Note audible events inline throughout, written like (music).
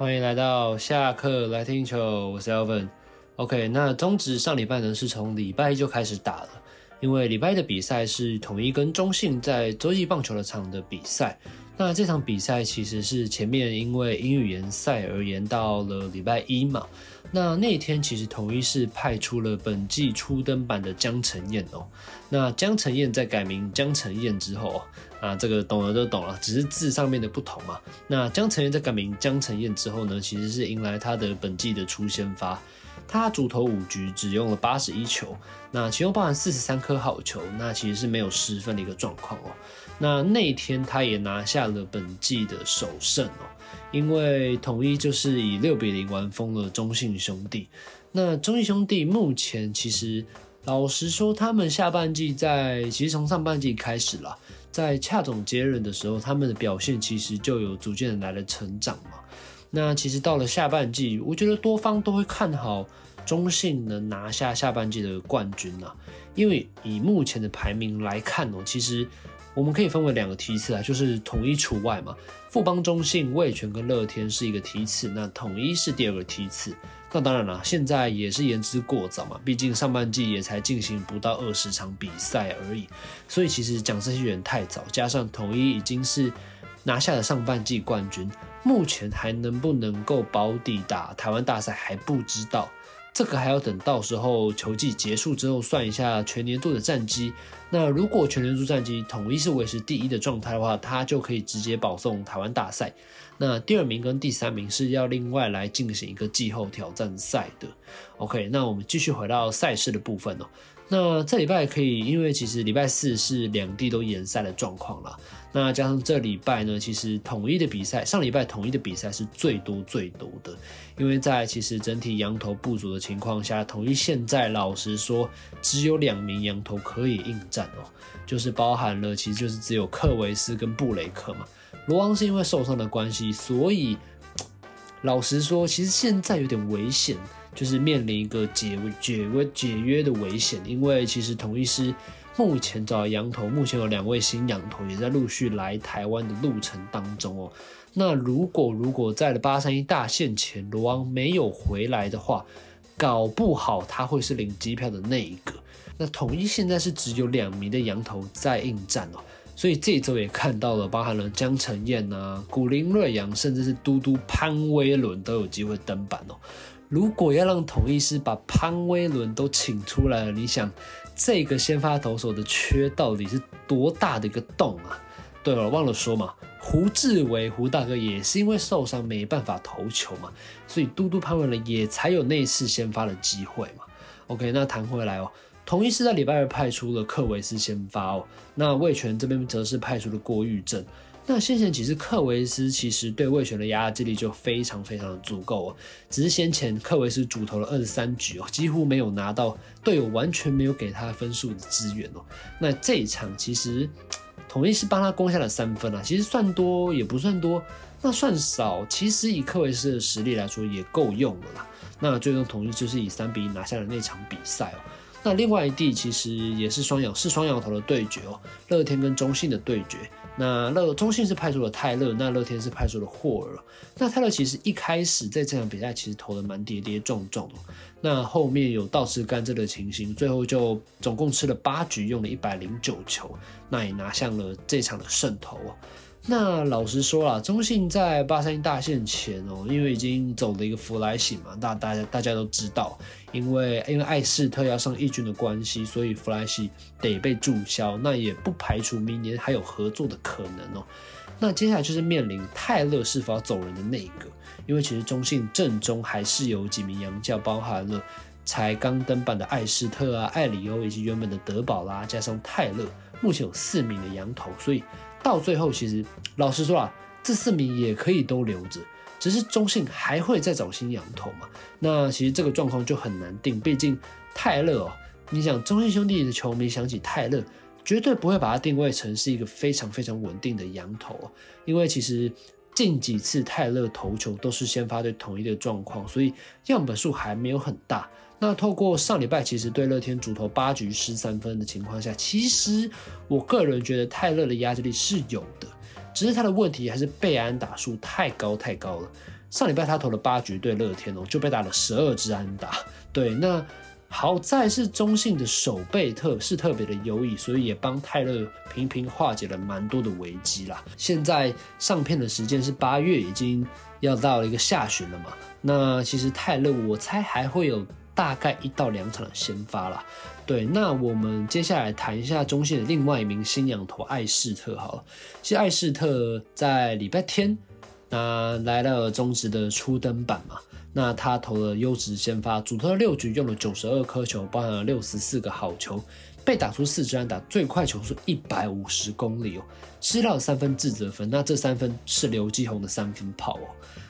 欢迎来到下课来听球，我是 Alvin。OK，那中职上礼拜呢是从礼拜一就开始打了，因为礼拜一的比赛是统一跟中信在洲际棒球的场的比赛。那这场比赛其实是前面因为英语联赛而延到了礼拜一嘛。那那天其实统一是派出了本季初登板的江承燕哦。那江承燕在改名江承燕之后哦啊，这个懂了都懂了，只是字上面的不同嘛。那江承燕在改名江承燕之后呢，其实是迎来他的本季的初先发。他主投五局，只用了八十一球，那其中包含四十三颗好球，那其实是没有失分的一个状况哦。那那天他也拿下了本季的首胜哦，因为统一就是以六比零完封了中信兄弟。那中信兄弟目前其实老实说，他们下半季在其实从上半季开始啦，在恰总接任的时候，他们的表现其实就有逐渐的来了成长嘛。那其实到了下半季，我觉得多方都会看好中信能拿下下半季的冠军啊，因为以目前的排名来看哦，其实我们可以分为两个梯次啊，就是统一除外嘛，富邦、中信、味全跟乐天是一个梯次，那统一是第二个梯次。那当然了，现在也是言之过早嘛，毕竟上半季也才进行不到二十场比赛而已，所以其实讲这些有点太早，加上统一已经是拿下了上半季冠军。目前还能不能够保底打台湾大赛还不知道，这个还要等到时候球季结束之后算一下全年度的战绩。那如果全年度战绩统一是维持第一的状态的话，他就可以直接保送台湾大赛。那第二名跟第三名是要另外来进行一个季后挑战赛的。OK，那我们继续回到赛事的部分哦。那这礼拜可以，因为其实礼拜四是两地都延赛的状况啦。那加上这礼拜呢，其实统一的比赛，上礼拜统一的比赛是最多最多的。因为在其实整体羊头不足的情况下，统一现在老实说只有两名羊头可以应战哦，就是包含了其实就是只有克维斯跟布雷克嘛。罗王是因为受伤的关系，所以 (tsk) 老实说，其实现在有点危险。就是面临一个解解解约的危险，因为其实统一狮目前找羊头，目前有两位新羊头也在陆续来台湾的路程当中哦。那如果如果在了八三一大限前罗王没有回来的话，搞不好他会是领机票的那一个。那统一现在是只有两名的羊头在应战哦，所以这周也看到了，包含了江承燕啊、古林瑞阳，甚至是嘟嘟潘威伦都有机会登板哦。如果要让统一师把潘威伦都请出来了，你想这个先发投手的缺到底是多大的一个洞啊？对了，忘了说嘛，胡志伟胡大哥也是因为受伤没办法投球嘛，所以嘟嘟潘威伦也才有那次先发的机会嘛。OK，那谈回来哦，同一是在礼拜二派出了克维斯先发哦，那魏权这边则是派出了郭玉正。那先前其实克维斯其实对味全的压制力就非常非常的足够哦，只是先前克维斯主投了二十三局哦，几乎没有拿到队友完全没有给他分数的支援哦。那这一场其实统一是帮他攻下了三分啊，其实算多也不算多，那算少，其实以克维斯的实力来说也够用了啦。那最终统一就是以三比一拿下了那场比赛哦。那另外一地其实也是双摇，是双摇头的对决哦，乐天跟中信的对决。那乐中信是派出了泰勒，那乐天是派出了霍尔。那泰勒其实一开始在这场比赛其实投的蛮跌跌撞撞的，那后面有倒吃甘蔗的情形，最后就总共吃了八局，用了一百零九球，那也拿下了这场的胜投啊。那老实说啦，中信在八三一大限前哦，因为已经走了一个弗莱喜嘛，大大家大家都知道，因为因为艾斯特要上一军的关系，所以弗莱喜得被注销，那也不排除明年还有合作的可能哦。那接下来就是面临泰勒是否要走人的那一个，因为其实中信阵中还是有几名洋将，包含了才刚登板的艾斯特啊、艾里欧以及原本的德保拉，加上泰勒，目前有四名的洋头，所以。到最后，其实老实说啊，这四名也可以都留着，只是中信还会再找新羊头嘛。那其实这个状况就很难定，毕竟泰勒哦，你想中信兄弟的球迷想起泰勒，绝对不会把它定位成是一个非常非常稳定的羊头哦，因为其实近几次泰勒投球都是先发对统一的状况，所以样本数还没有很大。那透过上礼拜其实对乐天主投八局失三分的情况下，其实我个人觉得泰勒的压制力是有的，只是他的问题还是被安打数太高太高了。上礼拜他投了八局对乐天哦，就被打了十二支安打。对，那好在是中信的守备特是特别的优异，所以也帮泰勒频频化解了蛮多的危机啦。现在上片的时间是八月，已经要到了一个下旬了嘛。那其实泰勒我猜还会有大概一到两场先发啦。对，那我们接下来谈一下中线的另外一名新洋投艾士特好了。其实艾士特在礼拜天。那来了中职的初登板嘛，那他投了优质先发，主投了六局，用了九十二颗球，包含了六十四个好球，被打出四支安打，最快球速一百五十公里哦，吃到三分自责分，那这三分是刘基鸿的三分炮哦。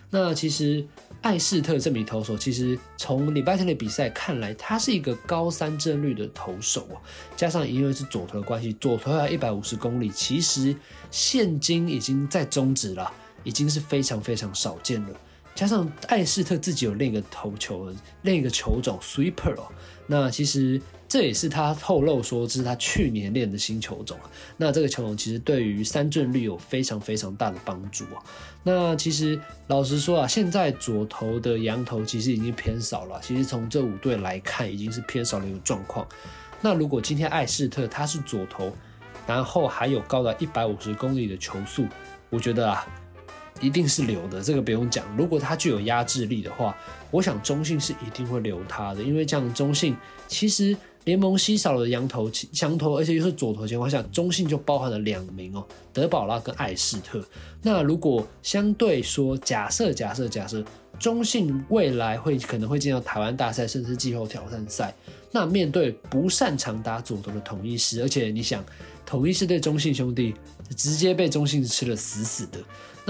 那其实艾士特这名投手，其实从礼拜天的比赛看来，他是一个高三正率的投手啊，加上因为是左投的关系，左投要一百五十公里，其实现今已经在中止了。已经是非常非常少见了，加上艾士特自己有另一个投球，另一个球种 sweeper 哦，那其实这也是他透露说这是他去年练的新球种。那这个球种其实对于三振率有非常非常大的帮助啊。那其实老实说啊，现在左投的洋投其实已经偏少了，其实从这五队来看已经是偏少的一个状况。那如果今天艾士特他是左投，然后还有高达一百五十公里的球速，我觉得啊。一定是留的，这个不用讲。如果他具有压制力的话，我想中信是一定会留他的，因为这样中信其实联盟稀少的羊头、强头，而且又是左投情况下，中信就包含了两名哦，德保拉跟艾斯特。那如果相对说，假设假设假设中信未来会可能会进到台湾大赛，甚至季后挑战赛，那面对不擅长打左投的统一狮，而且你想统一狮对中信兄弟直接被中信吃了死死的。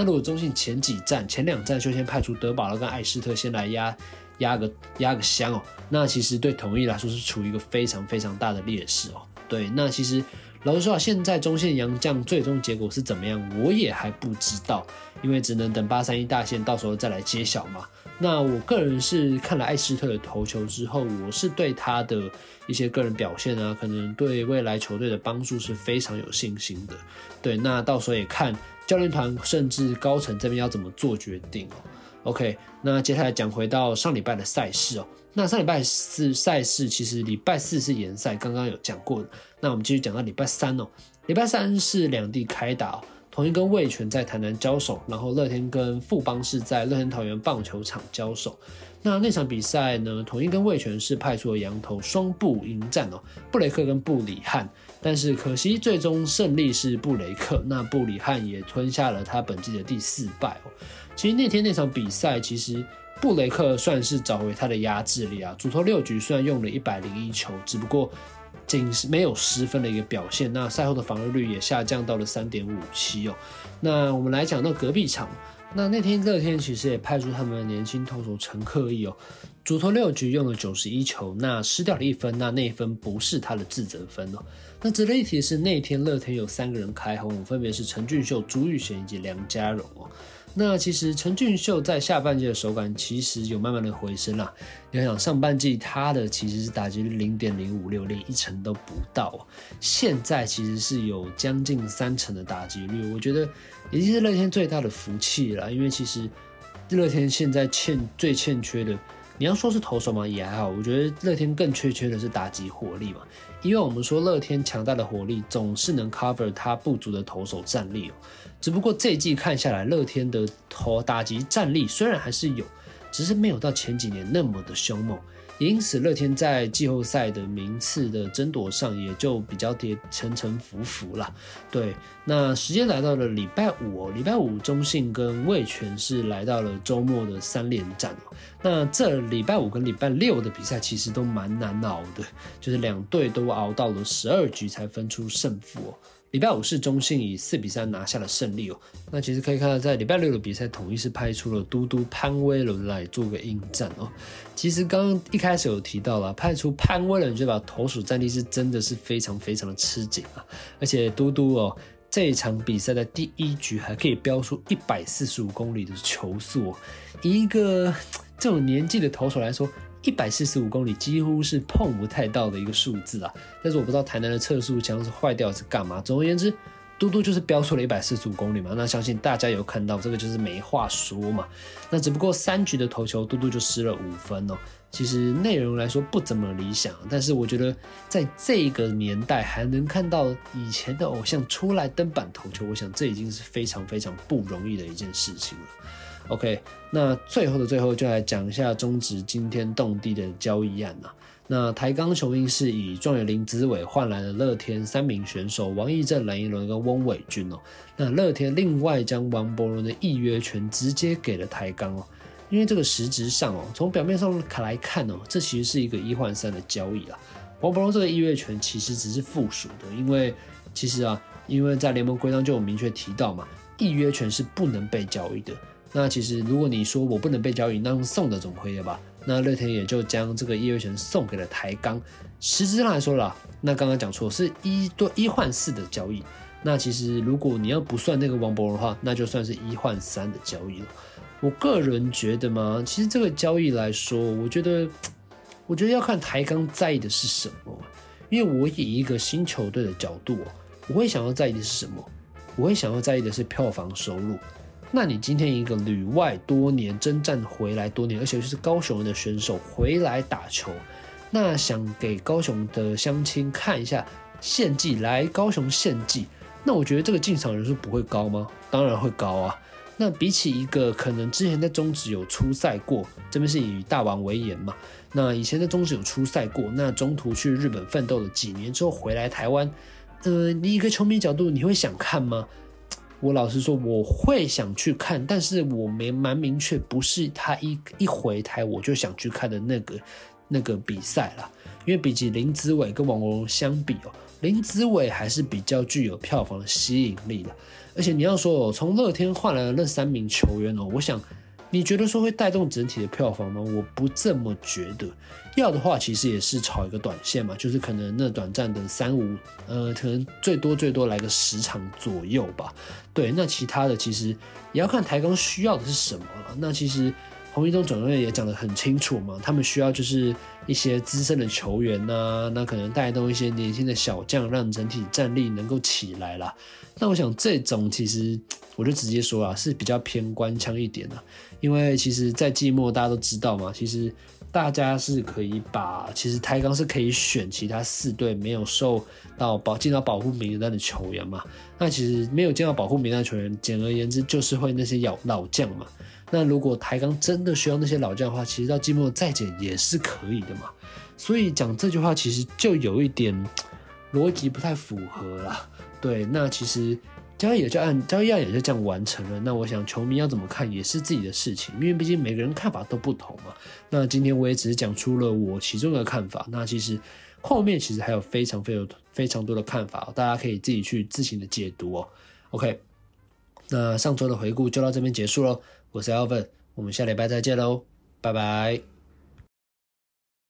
那如果中信前几站、前两站就先派出德保拉跟艾斯特先来压压个压个箱哦，那其实对统一来说是处于一个非常非常大的劣势哦。对，那其实老实说啊，现在中线杨将最终结果是怎么样，我也还不知道，因为只能等八三一大线到时候再来揭晓嘛。那我个人是看了艾斯特的投球之后，我是对他的一些个人表现啊，可能对未来球队的帮助是非常有信心的。对，那到时候也看教练团甚至高层这边要怎么做决定哦。OK，那接下来讲回到上礼拜的赛事哦。那上礼拜四赛事其实礼拜四是延赛，刚刚有讲过。那我们继续讲到礼拜三哦。礼拜三是两地开打哦。统一跟味全在台南交手，然后乐天跟富邦是在乐天桃园棒球场交手。那那场比赛呢，统一跟味全是派出了羊头双布迎战哦，布雷克跟布里汉。但是可惜最终胜利是布雷克，那布里汉也吞下了他本季的第四败哦。其实那天那场比赛，其实布雷克算是找回他的压制力啊，主投六局虽然用了一百零一球，只不过。仅是没有失分的一个表现，那赛后的防御率也下降到了三点五七哦。那我们来讲到隔壁场，那那天乐天其实也派出他们的年轻投手陈克义哦，主投六局用了九十一球，那失掉了一分，那那一分不是他的自责分哦。那值得一提的是，那天乐天有三个人开轰，分别是陈俊秀、朱玉贤以及梁家荣哦。那其实陈俊秀在下半季的手感其实有慢慢的回升啦。你想上半季他的其实是打击率零点零五六，连一成都不到。现在其实是有将近三成的打击率，我觉得已经是乐天最大的福气了。因为其实乐天现在欠最欠缺的，你要说是投手嘛也还好，我觉得乐天更缺缺的是打击火力嘛。因为我们说乐天强大的火力总是能 cover 他不足的投手战力哦。只不过这一季看下来，乐天的投打击战力虽然还是有，只是没有到前几年那么的凶猛，因此乐天在季后赛的名次的争夺上也就比较跌沉沉浮浮啦。对，那时间来到了礼拜五哦，礼拜五中信跟味全是来到了周末的三连战。那这礼拜五跟礼拜六的比赛其实都蛮难熬的，就是两队都熬到了十二局才分出胜负。礼拜五是中信以四比三拿下了胜利哦。那其实可以看到，在礼拜六的比赛，统一是派出了嘟嘟潘威伦来做个应战哦。其实刚刚一开始有提到了，派出潘威伦，就把投手战力是真的是非常非常的吃紧啊。而且嘟嘟哦，这一场比赛的第一局还可以飙出一百四十五公里的球速哦。以一个这种年纪的投手来说，一百四十五公里几乎是碰不太到的一个数字啊！但是我不知道台南的测速枪是坏掉是干嘛。总而言之，嘟嘟就是飙出了一百四十五公里嘛，那相信大家有看到这个就是没话说嘛。那只不过三局的投球，嘟嘟就失了五分哦。其实内容来说不怎么理想，但是我觉得在这个年代还能看到以前的偶像出来登板投球，我想这已经是非常非常不容易的一件事情了。OK，那最后的最后就来讲一下中止惊天动地的交易案啊。那台钢雄鹰是以状元林子伟换来了乐天三名选手王溢正、蓝寅伦跟翁伟君哦。那乐天另外将王柏伦的预约权直接给了台钢哦。因为这个实质上哦，从表面上看来看哦，这其实是一个一换三的交易啊。王柏伦这个预约权其实只是附属的，因为其实啊，因为在联盟规章就有明确提到嘛，预约权是不能被交易的。那其实如果你说我不能被交易，那用送的总可以了吧？那乐天也就将这个议约权送给了台钢。实质上来说啦，那刚刚讲错是一对一换四的交易。那其实如果你要不算那个王博的话，那就算是一换三的交易了。我个人觉得嘛，其实这个交易来说，我觉得，我觉得要看台钢在意的是什么。因为我以一个新球队的角度，我会想要在意的是什么？我会想要在意的是票房收入。那你今天一个旅外多年征战回来多年，而且就是高雄人的选手回来打球，那想给高雄的乡亲看一下献祭，来高雄献祭，那我觉得这个进场人数不会高吗？当然会高啊。那比起一个可能之前在中职有出赛过，这边是以大王为言嘛。那以前在中职有出赛过，那中途去日本奋斗了几年之后回来台湾，呃，你一个球迷角度，你会想看吗？我老实说，我会想去看，但是我没蛮明确，不是他一一回台我就想去看的那个那个比赛啦。因为比起林子伟跟王国荣相比哦，林子伟还是比较具有票房的吸引力的。而且你要说哦，从乐天换来的那三名球员哦，我想你觉得说会带动整体的票房吗？我不这么觉得。要的话，其实也是炒一个短线嘛，就是可能那短暂的三五，呃，可能最多最多来个十场左右吧。对，那其他的其实也要看台钢需要的是什么了。那其实。洪一中总教练也讲得很清楚嘛，他们需要就是一些资深的球员呐、啊，那可能带动一些年轻的小将，让整体战力能够起来啦。那我想这种其实我就直接说啊，是比较偏官腔一点的，因为其实，在季末大家都知道嘛，其实大家是可以把，其实台钢是可以选其他四队没有受到保进到保护名单的球员嘛。那其实没有进到保护名单的球员，简而言之就是会那些老老将嘛。那如果台钢真的需要那些老将的话，其实到季末再减也是可以的嘛。所以讲这句话其实就有一点逻辑不太符合啦。对，那其实交易也就按交易案也就这样完成了。那我想球迷要怎么看也是自己的事情，因为毕竟每个人看法都不同嘛。那今天我也只是讲出了我其中的看法。那其实后面其实还有非常非常非常多的看法，大家可以自己去自行的解读哦。OK，那上周的回顾就到这边结束喽。我是 Alvin，我们下礼拜再见喽，拜拜。